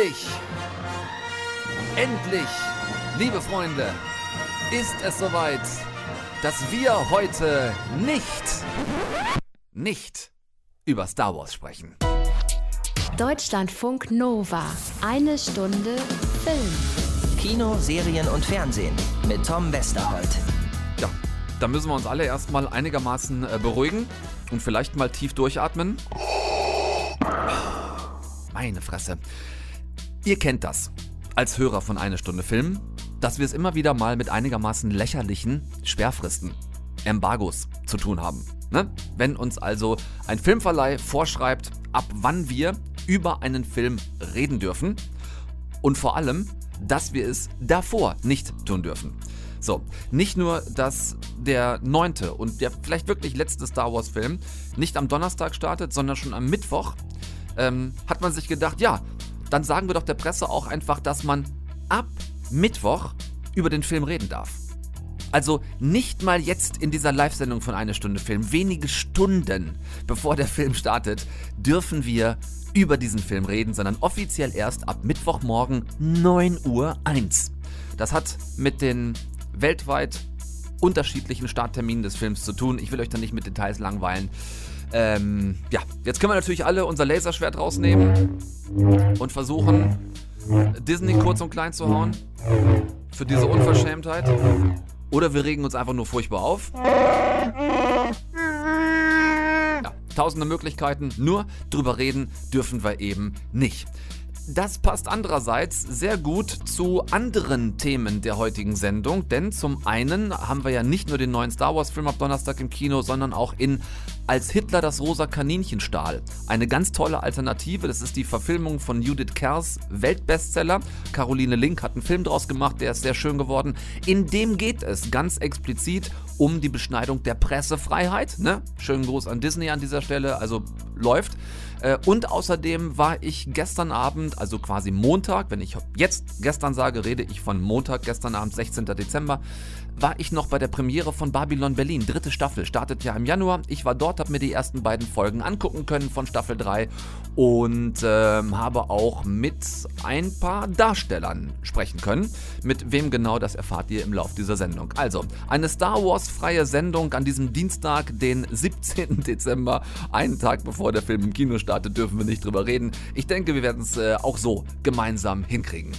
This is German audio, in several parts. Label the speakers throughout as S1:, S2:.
S1: Endlich! Endlich, liebe Freunde, ist es soweit, dass wir heute nicht, nicht über Star Wars sprechen.
S2: Deutschlandfunk Nova. Eine Stunde Film.
S3: Kino, Serien und Fernsehen mit Tom Westerholt.
S1: Ja, da müssen wir uns alle erstmal einigermaßen äh, beruhigen und vielleicht mal tief durchatmen. Meine Fresse. Ihr kennt das als Hörer von Eine Stunde Film, dass wir es immer wieder mal mit einigermaßen lächerlichen Sperrfristen, Embargos zu tun haben. Ne? Wenn uns also ein Filmverleih vorschreibt, ab wann wir über einen Film reden dürfen und vor allem, dass wir es davor nicht tun dürfen. So, nicht nur, dass der neunte und der vielleicht wirklich letzte Star Wars Film nicht am Donnerstag startet, sondern schon am Mittwoch, ähm, hat man sich gedacht, ja, dann sagen wir doch der Presse auch einfach, dass man ab Mittwoch über den Film reden darf. Also nicht mal jetzt in dieser Live-Sendung von Eine Stunde Film, wenige Stunden bevor der Film startet, dürfen wir über diesen Film reden, sondern offiziell erst ab Mittwochmorgen 9 Uhr 1. Das hat mit den weltweit unterschiedlichen Startterminen des Films zu tun. Ich will euch da nicht mit Details langweilen. Ähm, ja, jetzt können wir natürlich alle unser Laserschwert rausnehmen und versuchen, Disney kurz und klein zu hauen. Für diese Unverschämtheit. Oder wir regen uns einfach nur furchtbar auf. Ja, tausende Möglichkeiten. Nur drüber reden dürfen wir eben nicht. Das passt andererseits sehr gut zu anderen Themen der heutigen Sendung, denn zum einen haben wir ja nicht nur den neuen Star Wars Film ab Donnerstag im Kino, sondern auch in Als Hitler das rosa Kaninchen stahl. Eine ganz tolle Alternative, das ist die Verfilmung von Judith Kerrs Weltbestseller. Caroline Link hat einen Film draus gemacht, der ist sehr schön geworden. In dem geht es ganz explizit um die Beschneidung der Pressefreiheit. Ne? Schönen Gruß an Disney an dieser Stelle, also läuft. Äh, und außerdem war ich gestern Abend, also quasi Montag, wenn ich jetzt gestern sage, rede ich von Montag, gestern Abend, 16. Dezember, war ich noch bei der Premiere von Babylon Berlin. Dritte Staffel startet ja im Januar. Ich war dort, habe mir die ersten beiden Folgen angucken können von Staffel 3 und äh, habe auch mit ein paar Darstellern sprechen können. Mit wem genau, das erfahrt ihr im Laufe dieser Sendung. Also, eine Star Wars-freie Sendung an diesem Dienstag, den 17. Dezember, einen Tag bevor der Film im Kino startet, dürfen wir nicht drüber reden. Ich denke, wir werden es äh, auch so gemeinsam hinkriegen.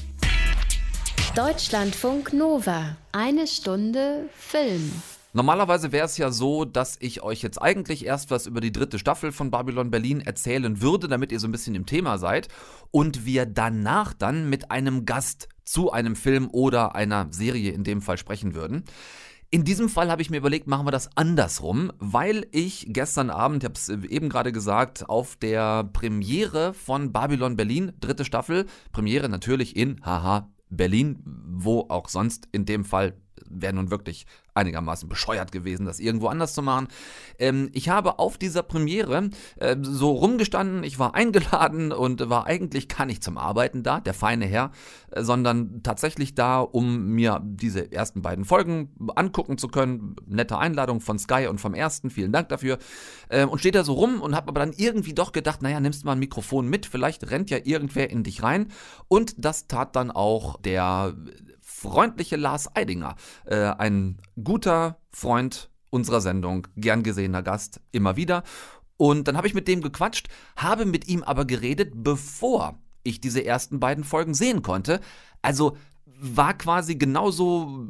S2: Deutschlandfunk Nova. Eine Stunde Film.
S1: Normalerweise wäre es ja so, dass ich euch jetzt eigentlich erst was über die dritte Staffel von Babylon Berlin erzählen würde, damit ihr so ein bisschen im Thema seid und wir danach dann mit einem Gast zu einem Film oder einer Serie in dem Fall sprechen würden. In diesem Fall habe ich mir überlegt, machen wir das andersrum, weil ich gestern Abend, ich habe es eben gerade gesagt, auf der Premiere von Babylon Berlin, dritte Staffel, Premiere natürlich in, haha, Berlin, wo auch sonst in dem Fall wäre nun wirklich einigermaßen bescheuert gewesen, das irgendwo anders zu machen. Ähm, ich habe auf dieser Premiere äh, so rumgestanden, ich war eingeladen und war eigentlich gar nicht zum Arbeiten da, der feine Herr, äh, sondern tatsächlich da, um mir diese ersten beiden Folgen angucken zu können. Nette Einladung von Sky und vom ersten, vielen Dank dafür. Äh, und steht da so rum und habe aber dann irgendwie doch gedacht, naja, nimmst mal ein Mikrofon mit, vielleicht rennt ja irgendwer in dich rein. Und das tat dann auch der freundliche Lars Eidinger, äh, ein guter Freund unserer Sendung, gern gesehener Gast, immer wieder. Und dann habe ich mit dem gequatscht, habe mit ihm aber geredet, bevor ich diese ersten beiden Folgen sehen konnte. Also war quasi genauso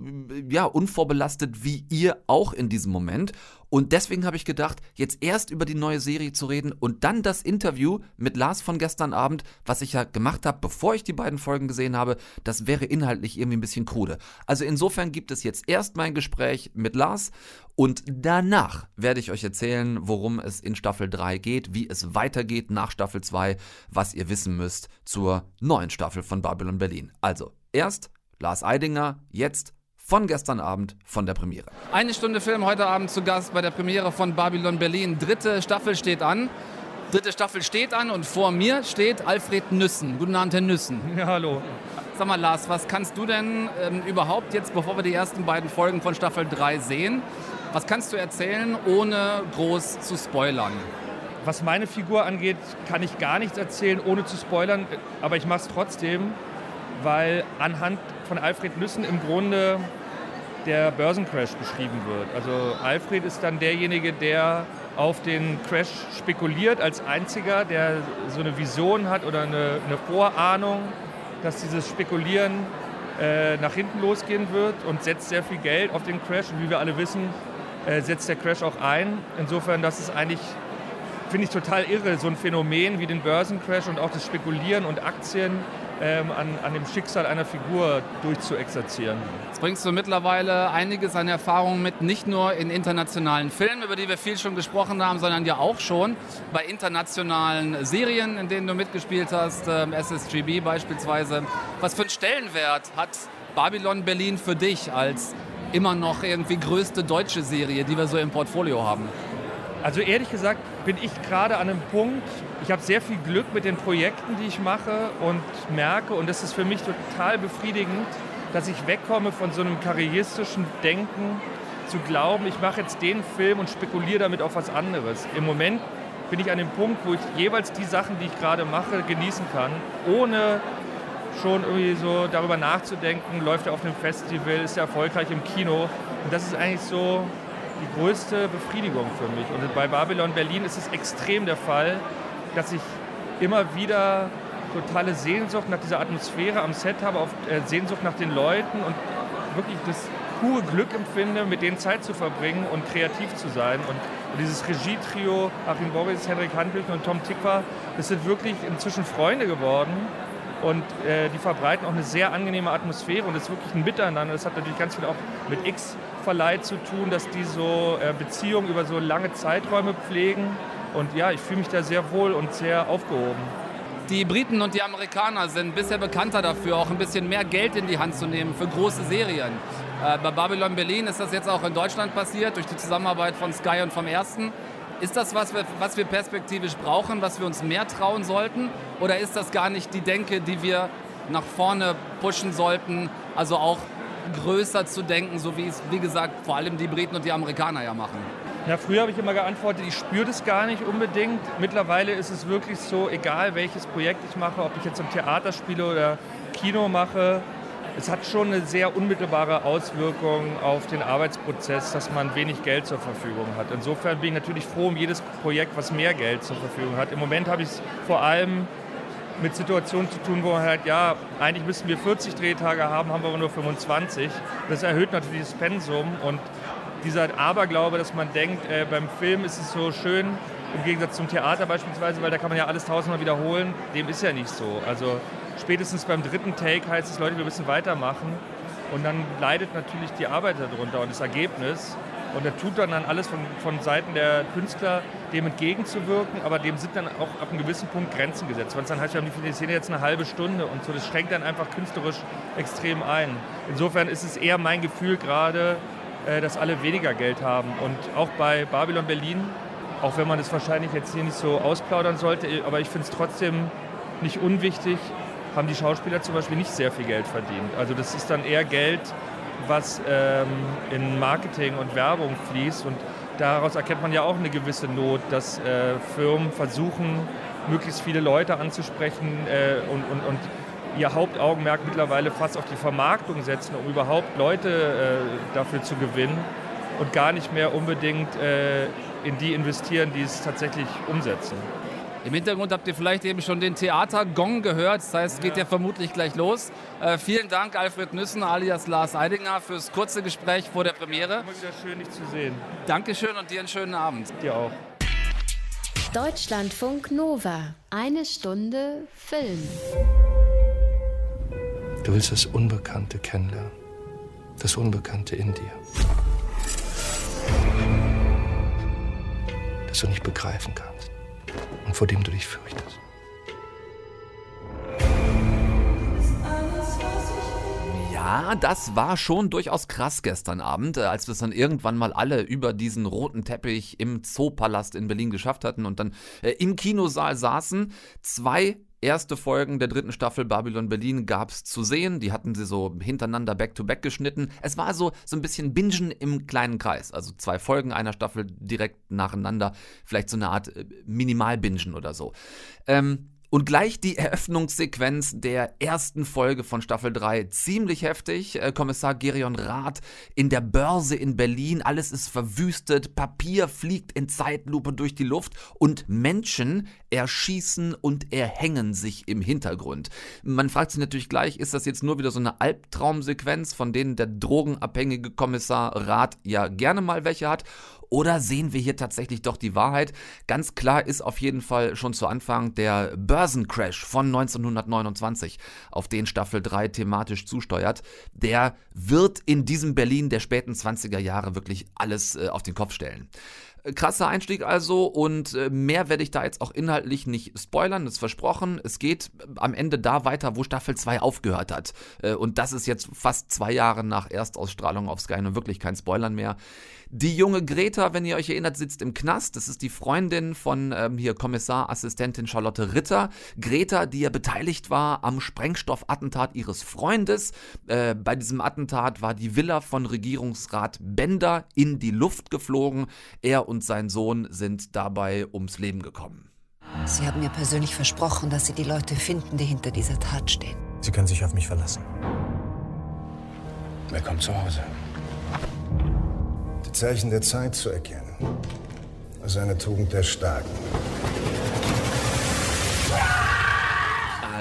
S1: ja unvorbelastet wie ihr auch in diesem Moment und deswegen habe ich gedacht, jetzt erst über die neue Serie zu reden und dann das Interview mit Lars von gestern Abend, was ich ja gemacht habe, bevor ich die beiden Folgen gesehen habe, das wäre inhaltlich irgendwie ein bisschen krude. Also insofern gibt es jetzt erst mein Gespräch mit Lars und danach werde ich euch erzählen, worum es in Staffel 3 geht, wie es weitergeht nach Staffel 2, was ihr wissen müsst zur neuen Staffel von Babylon Berlin. Also erst Lars Eidinger, jetzt von gestern Abend von der Premiere. Eine Stunde Film heute Abend zu Gast bei der Premiere von Babylon Berlin. Dritte Staffel steht an. Dritte Staffel steht an und vor mir steht Alfred Nüssen. Guten Abend, Herr Nüssen.
S4: Ja, hallo.
S1: Sag mal, Lars, was kannst du denn ähm, überhaupt jetzt, bevor wir die ersten beiden Folgen von Staffel 3 sehen, was kannst du erzählen, ohne groß zu spoilern?
S4: was meine Figur angeht, kann ich gar nichts erzählen, ohne zu spoilern, aber ich mache es trotzdem, weil anhand von Alfred Nüssen im Grunde der Börsencrash beschrieben wird. Also Alfred ist dann derjenige, der auf den Crash spekuliert als einziger, der so eine Vision hat oder eine, eine Vorahnung, dass dieses Spekulieren äh, nach hinten losgehen wird und setzt sehr viel Geld auf den Crash. Und wie wir alle wissen, äh, setzt der Crash auch ein. Insofern, das ist eigentlich, finde ich total irre, so ein Phänomen wie den Börsencrash und auch das Spekulieren und Aktien ähm, an, an dem Schicksal einer Figur durchzuexerzieren.
S5: Jetzt bringst du mittlerweile einiges an Erfahrung mit, nicht nur in internationalen Filmen, über die wir viel schon gesprochen haben, sondern ja auch schon bei internationalen Serien, in denen du mitgespielt hast, ähm, SSGB beispielsweise. Was für einen Stellenwert hat Babylon Berlin für dich als immer noch irgendwie größte deutsche Serie, die wir so im Portfolio haben?
S4: Also ehrlich gesagt bin ich gerade an einem Punkt, ich habe sehr viel Glück mit den Projekten, die ich mache und merke, und das ist für mich total befriedigend, dass ich wegkomme von so einem karrieristischen Denken, zu glauben, ich mache jetzt den Film und spekuliere damit auf was anderes. Im Moment bin ich an dem Punkt, wo ich jeweils die Sachen, die ich gerade mache, genießen kann, ohne schon irgendwie so darüber nachzudenken, läuft er auf einem Festival, ist er erfolgreich im Kino. Und das ist eigentlich so die größte Befriedigung für mich. Und bei Babylon Berlin ist es extrem der Fall, dass ich immer wieder totale Sehnsucht nach dieser Atmosphäre am Set habe, auf äh, Sehnsucht nach den Leuten und wirklich das pure Glück empfinde, mit denen Zeit zu verbringen und kreativ zu sein. Und, und dieses Regietrio, Achim Boris, Henrik Handwilken und Tom Tickwer, das sind wirklich inzwischen Freunde geworden. Und äh, die verbreiten auch eine sehr angenehme Atmosphäre und es ist wirklich ein Miteinander. Das hat natürlich ganz viel auch mit X-Verleih zu tun, dass die so äh, Beziehungen über so lange Zeiträume pflegen. Und ja, ich fühle mich da sehr wohl und sehr aufgehoben.
S5: Die Briten und die Amerikaner sind bisher bekannter dafür, auch ein bisschen mehr Geld in die Hand zu nehmen für große Serien. Äh, bei Babylon Berlin ist das jetzt auch in Deutschland passiert, durch die Zusammenarbeit von Sky und vom Ersten. Ist das was, was wir perspektivisch brauchen, was wir uns mehr trauen sollten? Oder ist das gar nicht die Denke, die wir nach vorne pushen sollten? Also auch größer zu denken, so wie es, wie gesagt, vor allem die Briten und die Amerikaner ja machen.
S4: Ja, früher habe ich immer geantwortet, ich spüre das gar nicht unbedingt. Mittlerweile ist es wirklich so, egal welches Projekt ich mache, ob ich jetzt im Theater spiele oder Kino mache, es hat schon eine sehr unmittelbare Auswirkung auf den Arbeitsprozess, dass man wenig Geld zur Verfügung hat. Insofern bin ich natürlich froh um jedes Projekt, was mehr Geld zur Verfügung hat. Im Moment habe ich es vor allem mit Situationen zu tun, wo man halt, ja, eigentlich müssten wir 40 Drehtage haben, haben wir aber nur 25. Das erhöht natürlich das Pensum und dieser Aberglaube, dass man denkt, äh, beim Film ist es so schön, im Gegensatz zum Theater beispielsweise, weil da kann man ja alles tausendmal wiederholen, dem ist ja nicht so. Also spätestens beim dritten Take heißt es, Leute, wir müssen weitermachen. Und dann leidet natürlich die Arbeit darunter und das Ergebnis. Und er tut dann, dann alles von, von Seiten der Künstler, dem entgegenzuwirken, aber dem sind dann auch ab einem gewissen Punkt Grenzen gesetzt. Wenn es dann heißt, wir haben die Szene jetzt eine halbe Stunde und so, das schränkt dann einfach künstlerisch extrem ein. Insofern ist es eher mein Gefühl gerade, dass alle weniger Geld haben. Und auch bei Babylon Berlin, auch wenn man es wahrscheinlich jetzt hier nicht so ausplaudern sollte, aber ich finde es trotzdem nicht unwichtig, haben die Schauspieler zum Beispiel nicht sehr viel Geld verdient. Also das ist dann eher Geld, was ähm, in Marketing und Werbung fließt. Und daraus erkennt man ja auch eine gewisse Not, dass äh, Firmen versuchen, möglichst viele Leute anzusprechen äh, und, und, und ihr Hauptaugenmerk mittlerweile fast auf die Vermarktung setzen, um überhaupt Leute äh, dafür zu gewinnen und gar nicht mehr unbedingt äh, in die investieren, die es tatsächlich umsetzen.
S5: Im Hintergrund habt ihr vielleicht eben schon den Theatergong gehört. Das heißt, es geht ja. ja vermutlich gleich los. Äh, vielen Dank, Alfred Nüssen alias Lars Eidinger, fürs kurze Gespräch vor der Premiere.
S4: Immer wieder schön, dich zu sehen.
S5: Dankeschön und dir einen schönen Abend.
S4: Dir auch.
S2: Deutschlandfunk Nova. Eine Stunde Film.
S6: Du willst das Unbekannte kennenlernen. Das Unbekannte in dir. Das du nicht begreifen kannst und vor dem du dich fürchtest.
S1: Ja, das war schon durchaus krass gestern Abend, äh, als wir es dann irgendwann mal alle über diesen roten Teppich im Zoopalast in Berlin geschafft hatten und dann äh, im Kinosaal saßen. Zwei erste Folgen der dritten Staffel Babylon Berlin gab es zu sehen. Die hatten sie so hintereinander back-to-back geschnitten. Es war so, so ein bisschen Bingen im kleinen Kreis. Also zwei Folgen einer Staffel direkt nacheinander. Vielleicht so eine Art äh, Minimal-Bingen oder so. Ähm, und gleich die Eröffnungssequenz der ersten Folge von Staffel 3. Ziemlich heftig. Äh, Kommissar Gerion Rath in der Börse in Berlin. Alles ist verwüstet. Papier fliegt in Zeitlupe durch die Luft. Und Menschen erschießen und erhängen sich im Hintergrund. Man fragt sich natürlich gleich, ist das jetzt nur wieder so eine Albtraumsequenz, von denen der drogenabhängige Kommissar Rath ja gerne mal welche hat? Oder sehen wir hier tatsächlich doch die Wahrheit? Ganz klar ist auf jeden Fall schon zu Anfang der Börsencrash von 1929, auf den Staffel 3 thematisch zusteuert. Der wird in diesem Berlin der späten 20er Jahre wirklich alles äh, auf den Kopf stellen. Krasser Einstieg also und äh, mehr werde ich da jetzt auch inhaltlich nicht spoilern, das ist versprochen. Es geht am Ende da weiter, wo Staffel 2 aufgehört hat. Äh, und das ist jetzt fast zwei Jahre nach Erstausstrahlung auf Sky und wirklich kein Spoilern mehr. Die junge Greta, wenn ihr euch erinnert, sitzt im Knast. Das ist die Freundin von ähm, hier Kommissarassistentin Charlotte Ritter. Greta, die ja beteiligt war am Sprengstoffattentat ihres Freundes. Äh, bei diesem Attentat war die Villa von Regierungsrat Bender in die Luft geflogen. Er und sein Sohn sind dabei ums Leben gekommen.
S7: Sie haben mir persönlich versprochen, dass Sie die Leute finden, die hinter dieser Tat stehen.
S8: Sie können sich auf mich verlassen.
S9: Willkommen zu Hause.
S10: Die Zeichen der Zeit zu erkennen, ist eine Tugend der Starken.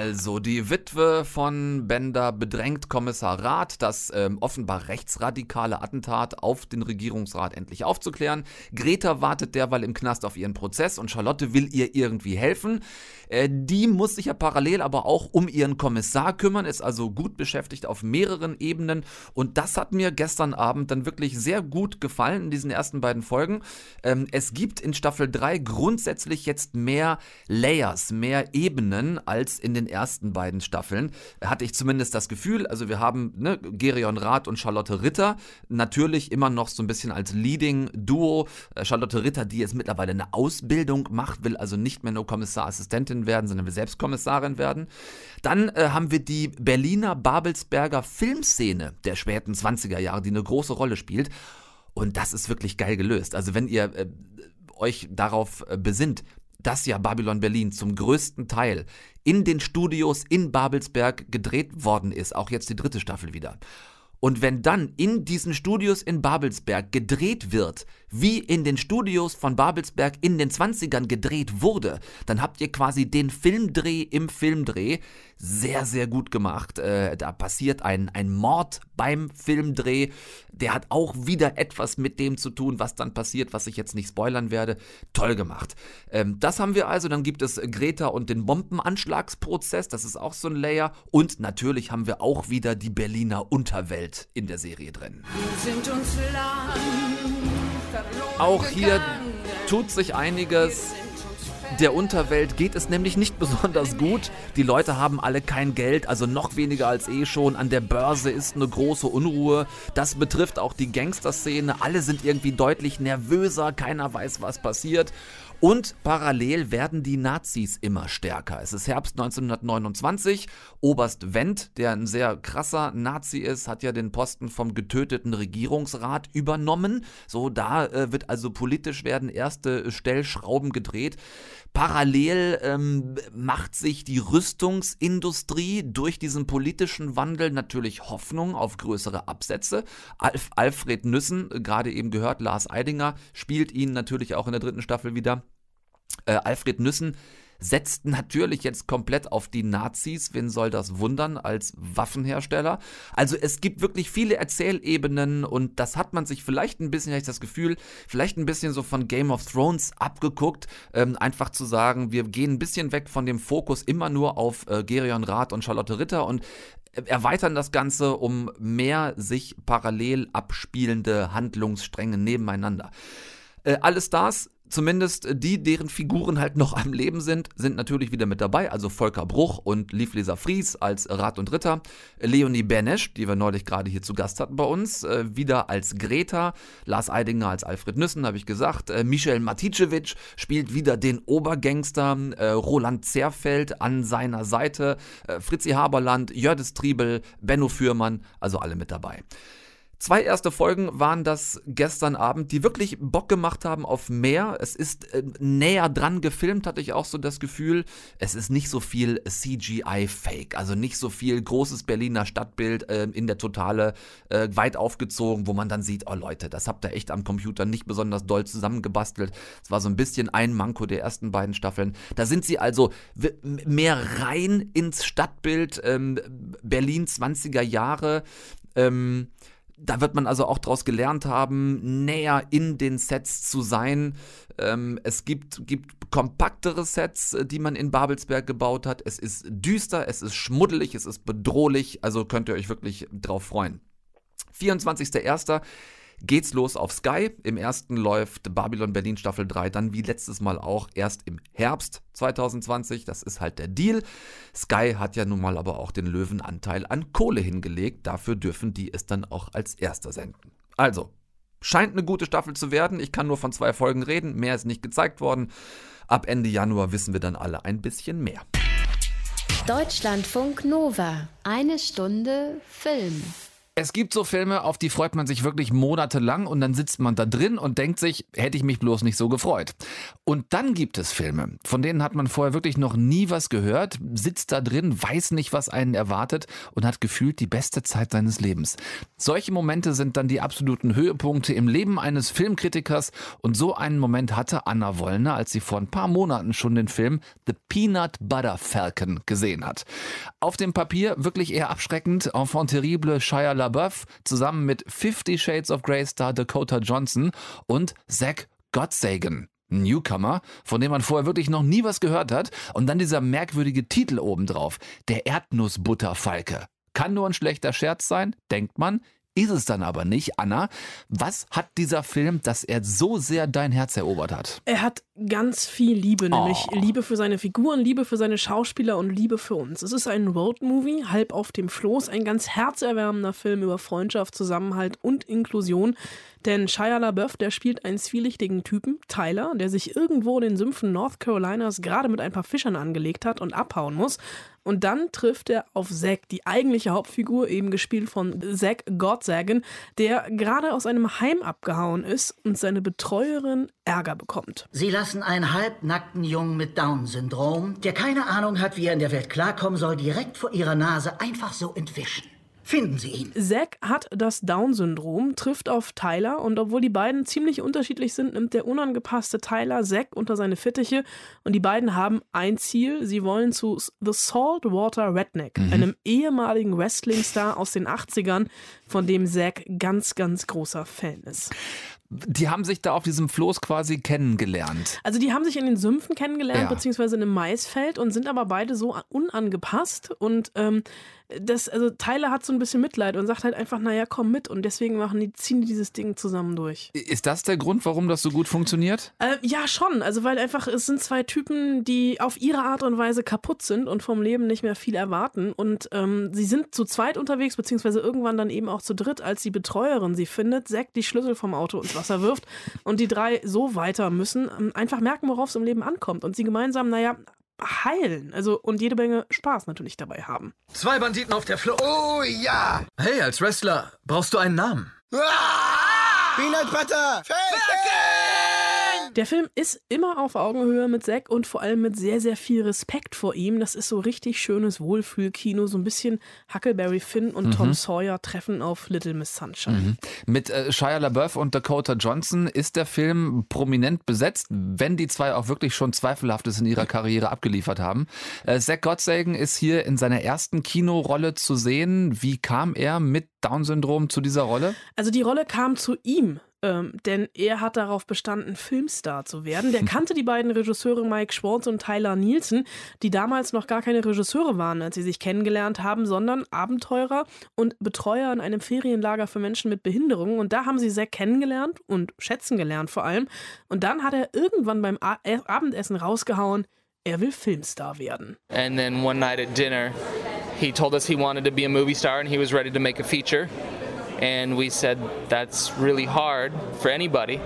S1: Also, die Witwe von Bender bedrängt Kommissar Rath, das ähm, offenbar rechtsradikale Attentat auf den Regierungsrat endlich aufzuklären. Greta wartet derweil im Knast auf ihren Prozess und Charlotte will ihr irgendwie helfen. Äh, die muss sich ja parallel aber auch um ihren Kommissar kümmern, ist also gut beschäftigt auf mehreren Ebenen und das hat mir gestern Abend dann wirklich sehr gut gefallen in diesen ersten beiden Folgen. Ähm, es gibt in Staffel 3 grundsätzlich jetzt mehr Layers, mehr Ebenen als in den ersten beiden Staffeln. Hatte ich zumindest das Gefühl. Also wir haben ne, Gerion Rath und Charlotte Ritter. Natürlich immer noch so ein bisschen als Leading-Duo. Äh, Charlotte Ritter, die jetzt mittlerweile eine Ausbildung macht, will also nicht mehr nur Kommissarassistentin werden, sondern will selbst Kommissarin werden. Dann äh, haben wir die Berliner Babelsberger Filmszene der späten 20er Jahre, die eine große Rolle spielt. Und das ist wirklich geil gelöst. Also wenn ihr äh, euch darauf äh, besinnt, dass ja Babylon Berlin zum größten Teil in den Studios in Babelsberg gedreht worden ist, auch jetzt die dritte Staffel wieder. Und wenn dann in diesen Studios in Babelsberg gedreht wird, wie in den Studios von Babelsberg in den 20ern gedreht wurde, dann habt ihr quasi den Filmdreh im Filmdreh sehr, sehr gut gemacht. Äh, da passiert ein, ein Mord beim Filmdreh. Der hat auch wieder etwas mit dem zu tun, was dann passiert, was ich jetzt nicht spoilern werde. Toll gemacht. Ähm, das haben wir also. Dann gibt es Greta und den Bombenanschlagsprozess. Das ist auch so ein Layer. Und natürlich haben wir auch wieder die Berliner Unterwelt in der Serie drin. Auch hier tut sich einiges. Der Unterwelt geht es nämlich nicht besonders gut. Die Leute haben alle kein Geld, also noch weniger als eh schon. An der Börse ist eine große Unruhe. Das betrifft auch die Gangsterszene. Alle sind irgendwie deutlich nervöser. Keiner weiß, was passiert. Und parallel werden die Nazis immer stärker. Es ist Herbst 1929. Oberst Wendt, der ein sehr krasser Nazi ist, hat ja den Posten vom getöteten Regierungsrat übernommen. So, da äh, wird also politisch werden erste Stellschrauben gedreht. Parallel ähm, macht sich die Rüstungsindustrie durch diesen politischen Wandel natürlich Hoffnung auf größere Absätze. Alf Alfred Nüssen, gerade eben gehört, Lars Eidinger, spielt ihn natürlich auch in der dritten Staffel wieder. Äh, Alfred Nüssen setzt natürlich jetzt komplett auf die Nazis. Wen soll das wundern als Waffenhersteller? Also es gibt wirklich viele Erzählebenen und das hat man sich vielleicht ein bisschen, habe ich das Gefühl, vielleicht ein bisschen so von Game of Thrones abgeguckt. Ähm, einfach zu sagen, wir gehen ein bisschen weg von dem Fokus immer nur auf äh, Gerion Rath und Charlotte Ritter und erweitern das Ganze um mehr sich parallel abspielende Handlungsstränge nebeneinander. Äh, alles das zumindest die, deren Figuren halt noch am Leben sind, sind natürlich wieder mit dabei. Also Volker Bruch und Liefleser Fries als Rat und Ritter. Leonie Benesch, die wir neulich gerade hier zu Gast hatten bei uns, äh, wieder als Greta. Lars Eidinger als Alfred Nüssen, habe ich gesagt. Äh, Michel Maticevic spielt wieder den Obergangster. Äh, Roland Zerfeld an seiner Seite. Äh, Fritzi Haberland, Jördis Triebel, Benno Fürmann, also alle mit dabei. Zwei erste Folgen waren das gestern Abend, die wirklich Bock gemacht haben auf mehr. Es ist äh, näher dran gefilmt, hatte ich auch so das Gefühl. Es ist nicht so viel CGI-Fake, also nicht so viel großes Berliner Stadtbild äh, in der Totale äh, weit aufgezogen, wo man dann sieht, oh Leute, das habt ihr echt am Computer nicht besonders doll zusammengebastelt. Es war so ein bisschen ein Manko der ersten beiden Staffeln. Da sind sie also mehr rein ins Stadtbild ähm, Berlin 20er Jahre. Ähm, da wird man also auch daraus gelernt haben, näher in den Sets zu sein. Ähm, es gibt, gibt kompaktere Sets, äh, die man in Babelsberg gebaut hat. Es ist düster, es ist schmuddelig, es ist bedrohlich. Also könnt ihr euch wirklich drauf freuen. 24.01 geht's los auf Sky. Im ersten läuft Babylon Berlin Staffel 3 dann wie letztes Mal auch erst im Herbst 2020. Das ist halt der Deal. Sky hat ja nun mal aber auch den Löwenanteil an Kohle hingelegt. Dafür dürfen die es dann auch als erster senden. Also, scheint eine gute Staffel zu werden. Ich kann nur von zwei Folgen reden. Mehr ist nicht gezeigt worden. Ab Ende Januar wissen wir dann alle ein bisschen mehr.
S2: Deutschlandfunk Nova. Eine Stunde Film.
S5: Es gibt so Filme, auf die freut man sich wirklich monatelang und dann sitzt man da drin und denkt sich, hätte ich mich bloß nicht so gefreut. Und dann gibt es Filme, von denen hat man vorher wirklich noch nie was gehört, sitzt da drin, weiß nicht, was einen erwartet und hat gefühlt die beste Zeit seines Lebens. Solche Momente sind dann die absoluten Höhepunkte im Leben eines Filmkritikers und so einen Moment hatte Anna Wollner, als sie vor ein paar Monaten schon den Film The Peanut Butter Falcon gesehen hat. Auf dem Papier wirklich eher abschreckend, enfant terrible Shia LaBeouf zusammen mit Fifty Shades of Grey Star Dakota Johnson und Zach Gottsagen. Newcomer, von dem man vorher wirklich noch nie was gehört hat. Und dann dieser merkwürdige Titel obendrauf. Der Erdnussbutterfalke. Kann nur ein schlechter Scherz sein, denkt man, ist es dann aber nicht. Anna, was hat dieser Film, dass er so sehr dein Herz erobert hat?
S8: Er hat ganz viel Liebe, nämlich
S5: Oh.
S8: Liebe für seine Figuren, Liebe für seine Schauspieler und Liebe für uns. Es ist ein Roadmovie, halb auf dem Floß, ein ganz herzerwärmender Film über Freundschaft, Zusammenhalt und Inklusion. Denn Shia LaBeouf, der spielt einen zwielichtigen Typen, Tyler, der sich irgendwo in den Sümpfen North Carolinas gerade mit ein paar Fischern angelegt hat und abhauen muss. Und dann trifft er auf Zack, die eigentliche Hauptfigur, eben gespielt von Zack Gottsagen, der gerade aus einem Heim abgehauen ist und seine Betreuerin Ärger bekommt.
S9: Sie lassen einen halbnackten Jungen mit Down-Syndrom, der keine Ahnung hat, wie er in der Welt klarkommen soll, direkt vor ihrer Nase einfach so entwischen. Finden Sie ihn.
S8: Zack hat das Down-Syndrom, trifft auf Tyler und obwohl die beiden ziemlich unterschiedlich sind, nimmt der unangepasste Tyler Zack unter seine Fittiche und die beiden haben ein Ziel. Sie wollen zu The Saltwater Redneck, einem ehemaligen Wrestling-Star aus den 80ern, von dem Zack ganz, ganz großer Fan ist.
S5: Die haben sich da auf diesem Floß quasi kennengelernt.
S8: Also die haben sich in den Sümpfen kennengelernt,
S5: Ja.
S8: beziehungsweise in einem Maisfeld und sind aber beide so unangepasst. Und ähm, das, also Tyler hat so ein bisschen Mitleid und sagt halt einfach, naja, komm mit. Und deswegen machen die, ziehen die dieses Ding zusammen durch.
S5: Ist das der Grund, warum das so gut funktioniert?
S8: Äh, ja, schon. Also, weil einfach, es sind zwei Typen, die auf ihre Art und Weise kaputt sind und vom Leben nicht mehr viel erwarten. Und ähm, sie sind zu zweit unterwegs, beziehungsweise irgendwann dann eben auch zu dritt, als die Betreuerin sie findet, Zack die Schlüssel vom Auto ins Wasser wirft und die drei so weiter müssen, ähm, einfach merken, worauf es im Leben ankommt. Und sie gemeinsam, naja, heilen. Also, und jede Menge Spaß natürlich dabei haben.
S11: Zwei Banditen auf der Flucht. Oh ja! Hey, als Wrestler brauchst du einen Namen.
S10: Peanut Butter!
S8: Der Film ist immer auf Augenhöhe mit Zack und vor allem mit sehr, sehr viel Respekt vor ihm. Das ist so richtig schönes Wohlfühlkino, so ein bisschen Huckleberry Finn und Tom Sawyer treffen auf Little Miss Sunshine.
S5: Mit äh, Shia LaBeouf und Dakota Johnson ist der Film prominent besetzt, wenn die zwei auch wirklich schon Zweifelhaftes in ihrer Karriere abgeliefert haben. Äh, Zach Gottsagen ist hier in seiner ersten Kinorolle zu sehen. Wie kam er mit Down-Syndrom zu dieser Rolle?
S8: Also die Rolle kam zu ihm. Ähm, denn er hat darauf bestanden, Filmstar zu werden. Der kannte die beiden Regisseure Mike Schwartz und Tyler Nielsen, die damals noch gar keine Regisseure waren, als sie sich kennengelernt haben, sondern Abenteurer und Betreuer in einem Ferienlager für Menschen mit Behinderungen. Und da haben sie Zack kennengelernt und schätzen gelernt vor allem. Und dann hat er irgendwann beim A äh, Abendessen rausgehauen, er will Filmstar werden.
S12: And then one night at dinner, he told us he wanted to be a movie star and he was ready to make a feature. And we said that's really hard for anybody,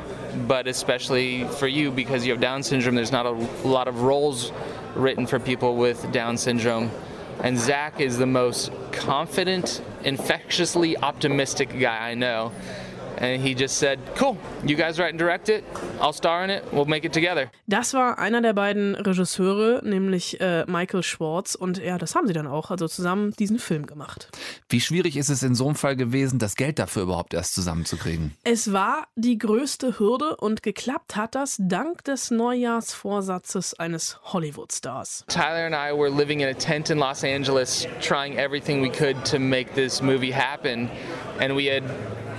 S12: but especially for you because you have Down syndrome. There's not a lot of roles written for people with Down syndrome. And Zach is the most confident, infectiously optimistic guy I know. And he just said, cool, you guys write and direct it, I'll star in it, we'll make it together.
S8: Das war einer der beiden Regisseure, nämlich äh, Michael Schwartz. Und ja, das haben sie dann auch, also zusammen diesen Film gemacht.
S1: Wie schwierig ist es in so einem Fall gewesen, das Geld dafür überhaupt erst zusammenzukriegen?
S8: Es war die größte Hürde und geklappt hat das dank des Neujahrsvorsatzes eines Hollywood-Stars.
S12: Tyler and I were living in a tent in Los Angeles, trying everything we could to make this movie happen. And we had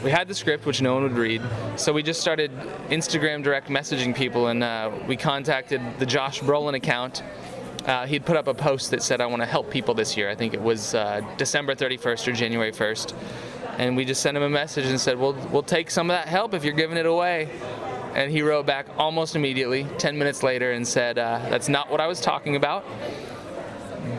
S12: we had the script which no one would read. So we just started instagram direct messaging people and uh, we contacted the josh brolin account. Uh, he'd put up a post that said i want to help people this year. I think it was uh, december 31st or january 1st and we just sent him a message and said we'll, we'll take some of that help if you're giving it away. And he wrote back almost immediately 10 minutes later and said uh, that's not what i was talking about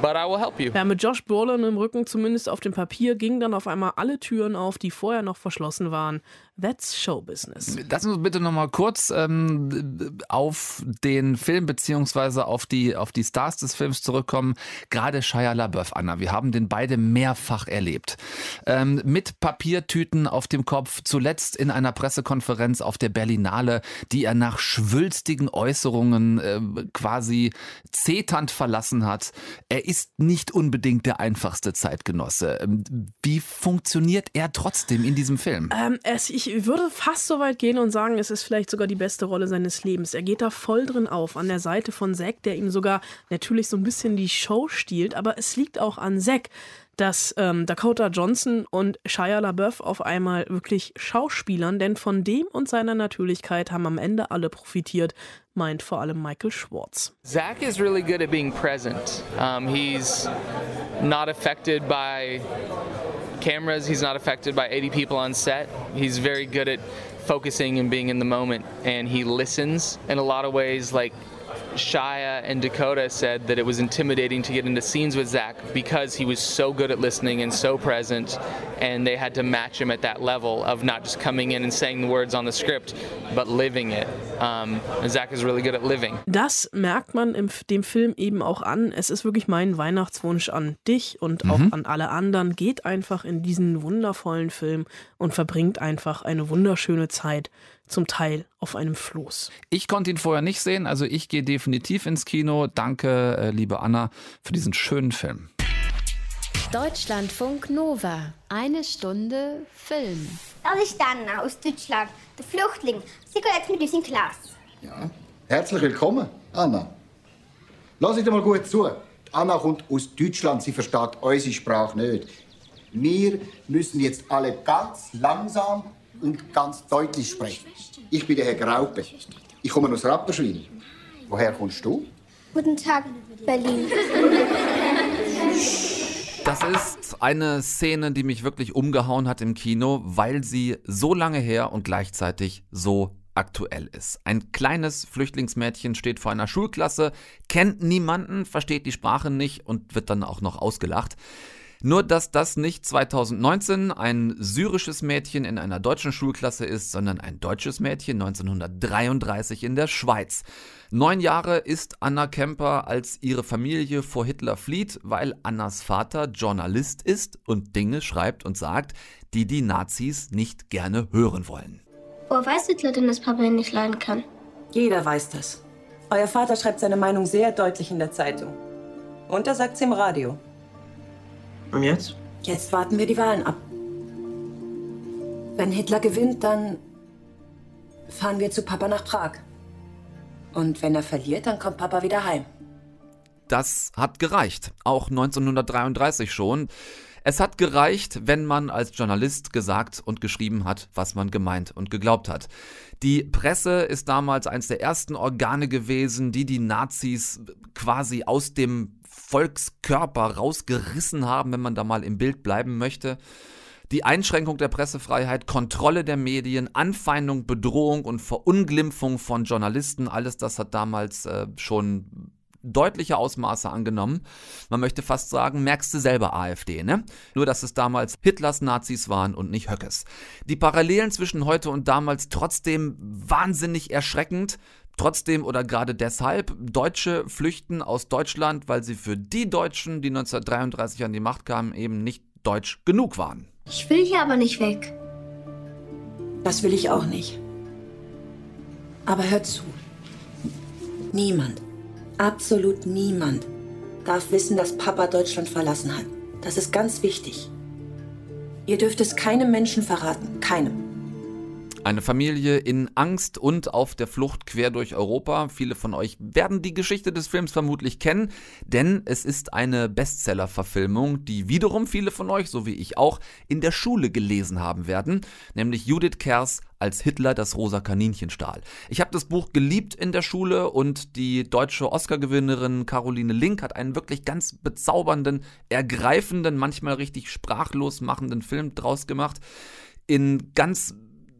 S12: But I will help you.
S8: Ja, mit Josh Brolin im Rücken, zumindest auf dem Papier, gingen dann auf einmal alle Türen auf, die vorher noch verschlossen waren. That's Show Business.
S1: Lass uns bitte nochmal kurz ähm, auf den Film beziehungsweise auf die, auf die Stars des Films zurückkommen. Gerade Shia LaBeouf, Anna. Wir haben den beide mehrfach erlebt. Ähm, mit Papiertüten auf dem Kopf, zuletzt in einer Pressekonferenz auf der Berlinale, die er nach schwülstigen Äußerungen äh, quasi zeternd verlassen hat. Er ist nicht unbedingt der einfachste Zeitgenosse. Ähm, wie funktioniert er trotzdem in diesem Film?
S8: Ähm, es, ich ich würde fast so weit gehen und sagen, es ist vielleicht sogar die beste Rolle seines Lebens. Er geht da voll drin auf, an der Seite von Zack, der ihm sogar natürlich so ein bisschen die Show stiehlt, aber es liegt auch an Zack, dass ähm, Dakota Johnson und Shia LaBeouf auf einmal wirklich Schauspielern, denn von dem und seiner Natürlichkeit haben am Ende alle profitiert, meint vor allem Michael Schwartz.
S12: Zach is really good at being present. Um, he's not affected by cameras. He's not affected by 80 people on set. He's very good at focusing and being in the moment, and he listens in a lot of ways. Like Shia and Dakota said that it was intimidating to get into scenes with Zach because he was so good at listening and so present, and they had to match him at that level of not just coming in and saying the words on the script, but living it. Um, Zach is really good at living.
S8: Das merkt man im, dem Film eben auch an. Es ist wirklich mein Weihnachtswunsch an dich und auch
S1: Mhm.
S8: an alle anderen. Geht einfach in diesen wundervollen Film und verbringt einfach eine wunderschöne Zeit, zum Teil auf einem Floß.
S1: Ich konnte ihn vorher nicht sehen, also ich gehe definitiv ins Kino. Danke, äh, liebe Anna, für diesen schönen Film.
S2: Deutschlandfunk Nova. Eine Stunde Film.
S13: Das ist Anna aus Deutschland, der Flüchtling. Sie geht jetzt mit uns in die Klasse.
S14: Ja. Herzlich willkommen, Anna. Lass dir mal gut zu. Anna kommt aus Deutschland, sie versteht unsere Sprache nicht. Wir müssen jetzt alle ganz langsam und ganz deutlich sprechen. Ich bin der Herr Graupe. Ich komme aus Rapperswil. Woher kommst du?
S13: Guten Tag, Berlin.
S1: Das ist eine Szene, die mich wirklich umgehauen hat im Kino, weil sie so lange her und gleichzeitig so aktuell ist. Ein kleines Flüchtlingsmädchen steht vor einer Schulklasse, kennt niemanden, versteht die Sprache nicht und wird dann auch noch ausgelacht. Nur dass das nicht 2019 ein syrisches Mädchen in einer deutschen Schulklasse ist, sondern ein deutsches Mädchen 1933 in der Schweiz. Neun Jahre ist Anna Kemper, als ihre Familie vor Hitler flieht, weil Annas Vater Journalist ist und Dinge schreibt und sagt, die die Nazis nicht gerne hören wollen.
S13: Woher weiß Hitler denn, dass Papa ihn nicht leiden kann?
S15: Jeder weiß das. Euer Vater schreibt seine Meinung sehr deutlich in der Zeitung. Und er sagt sie im Radio.
S16: Und jetzt?
S15: Jetzt warten wir die Wahlen ab. Wenn Hitler gewinnt, dann fahren wir zu Papa nach Prag. Und wenn er verliert, dann kommt Papa wieder heim.
S1: Das hat gereicht, auch 1933 schon. Es hat gereicht, wenn man als Journalist gesagt und geschrieben hat, was man gemeint und geglaubt hat. Die Presse ist damals eines der ersten Organe gewesen, die die Nazis quasi aus dem Volkskörper rausgerissen haben, wenn man da mal im Bild bleiben möchte. Die Einschränkung der Pressefreiheit, Kontrolle der Medien, Anfeindung, Bedrohung und Verunglimpfung von Journalisten, alles das hat damals äh, schon deutliche Ausmaße angenommen. Man möchte fast sagen, merkst du selber AfD, ne? Nur, dass es damals Hitlers Nazis waren und nicht Höckes. Die Parallelen zwischen heute und damals trotzdem wahnsinnig erschreckend. Trotzdem oder gerade deshalb, Deutsche flüchten aus Deutschland, weil sie für die Deutschen, die 1933 an die Macht kamen, eben nicht deutsch genug waren.
S13: Ich will hier aber nicht weg.
S15: Das will ich auch nicht. Aber hört zu. Niemand, absolut niemand, darf wissen, dass Papa Deutschland verlassen hat. Das ist ganz wichtig. Ihr dürft es keinem Menschen verraten. Keinem.
S1: Eine Familie in Angst und auf der Flucht quer durch Europa. Viele von euch werden die Geschichte des Films vermutlich kennen, denn es ist eine Bestseller-Verfilmung, die wiederum viele von euch, so wie ich auch, in der Schule gelesen haben werden, nämlich Judith Kers als Hitler das rosa Kaninchen stahl. Ich habe das Buch geliebt in der Schule und die deutsche Oscar-Gewinnerin Caroline Link hat einen wirklich ganz bezaubernden, ergreifenden, manchmal richtig sprachlos machenden Film draus gemacht. In ganz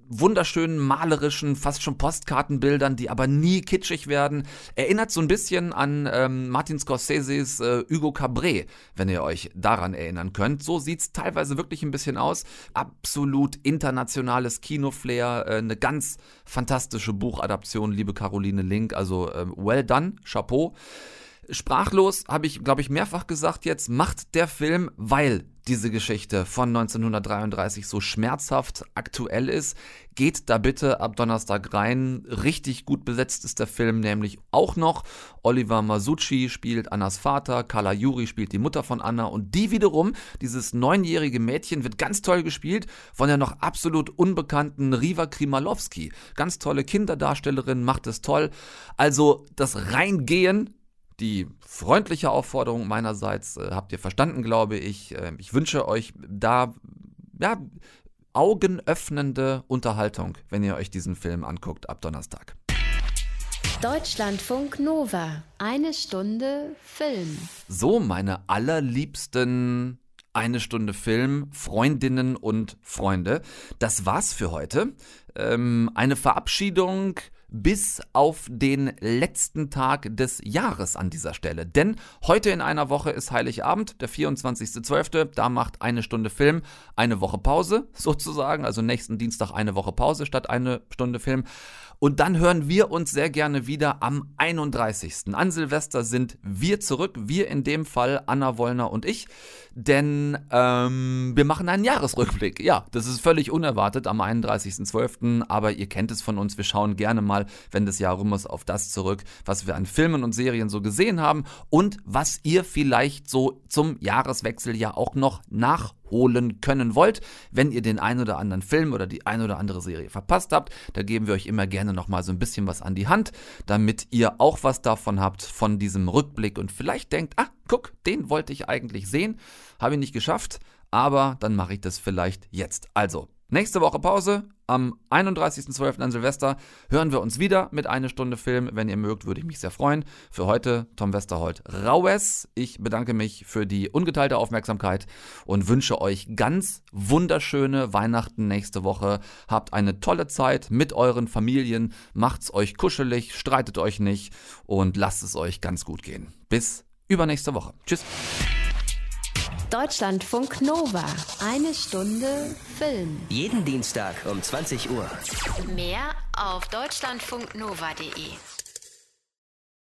S1: wunderschönen malerischen, fast schon Postkartenbildern, die aber nie kitschig werden. Erinnert so ein bisschen an ähm, Martin Scorseses äh, Hugo Cabret, wenn ihr euch daran erinnern könnt. So sieht's teilweise wirklich ein bisschen aus. Absolut internationales Kinoflair, äh, eine ganz fantastische Buchadaption, liebe Caroline Link. Also äh, well done, Chapeau. Sprachlos habe ich, glaube ich, mehrfach gesagt jetzt, macht der Film, weil diese Geschichte von 1933 so schmerzhaft aktuell ist, geht da bitte ab Donnerstag rein. Richtig gut besetzt ist der Film nämlich auch noch. Oliver Masucci spielt Annas Vater, Carla Juri spielt die Mutter von Anna und die wiederum, dieses neunjährige Mädchen, wird ganz toll gespielt von der noch absolut unbekannten Riva Krimalowski. Ganz tolle Kinderdarstellerin, macht es toll. Also das Reingehen die freundliche Aufforderung meinerseits äh, habt ihr verstanden, glaube ich. Äh, ich wünsche euch da ja, augenöffnende Unterhaltung, wenn ihr euch diesen Film anguckt ab Donnerstag.
S2: Deutschlandfunk Nova. Eine Stunde Film.
S1: So, meine allerliebsten eine Stunde Film, Freundinnen und Freunde. Das war's für heute. Ähm, eine Verabschiedung bis auf den letzten Tag des Jahres an dieser Stelle. Denn heute in einer Woche ist Heiligabend, der 24.12. Da macht eine Stunde Film eine Woche Pause sozusagen. Also nächsten Dienstag eine Woche Pause statt eine Stunde Film. Und dann hören wir uns sehr gerne wieder am 31. An Silvester sind wir zurück. Wir in dem Fall, Anna Wollner und ich. Denn ähm, wir machen einen Jahresrückblick. Ja, das ist völlig unerwartet am 31.12. Aber ihr kennt es von uns. Wir schauen gerne mal, wenn das Jahr rum ist, auf das zurück, was wir an Filmen und Serien so gesehen haben und was ihr vielleicht so zum Jahreswechsel ja auch noch nach holen können wollt. Wenn ihr den ein oder anderen Film oder die ein oder andere Serie verpasst habt, da geben wir euch immer gerne noch mal so ein bisschen was an die Hand, damit ihr auch was davon habt von diesem Rückblick und vielleicht denkt, ah, guck, den wollte ich eigentlich sehen, habe ich nicht geschafft, aber dann mache ich das vielleicht jetzt. Also, Nächste Woche Pause. Am 31.12. an Silvester hören wir uns wieder mit einer Stunde Film. Wenn ihr mögt, würde ich mich sehr freuen. Für heute Tom Westerholt Raues. Ich bedanke mich für die ungeteilte Aufmerksamkeit und wünsche euch ganz wunderschöne Weihnachten nächste Woche. Habt eine tolle Zeit mit euren Familien. Macht's euch kuschelig, streitet euch nicht und lasst es euch ganz gut gehen. Bis übernächste Woche. Tschüss.
S2: Deutschlandfunk Nova. Eine Stunde Film.
S3: Jeden Dienstag um 20 Uhr.
S2: Mehr auf deutschlandfunknova.de.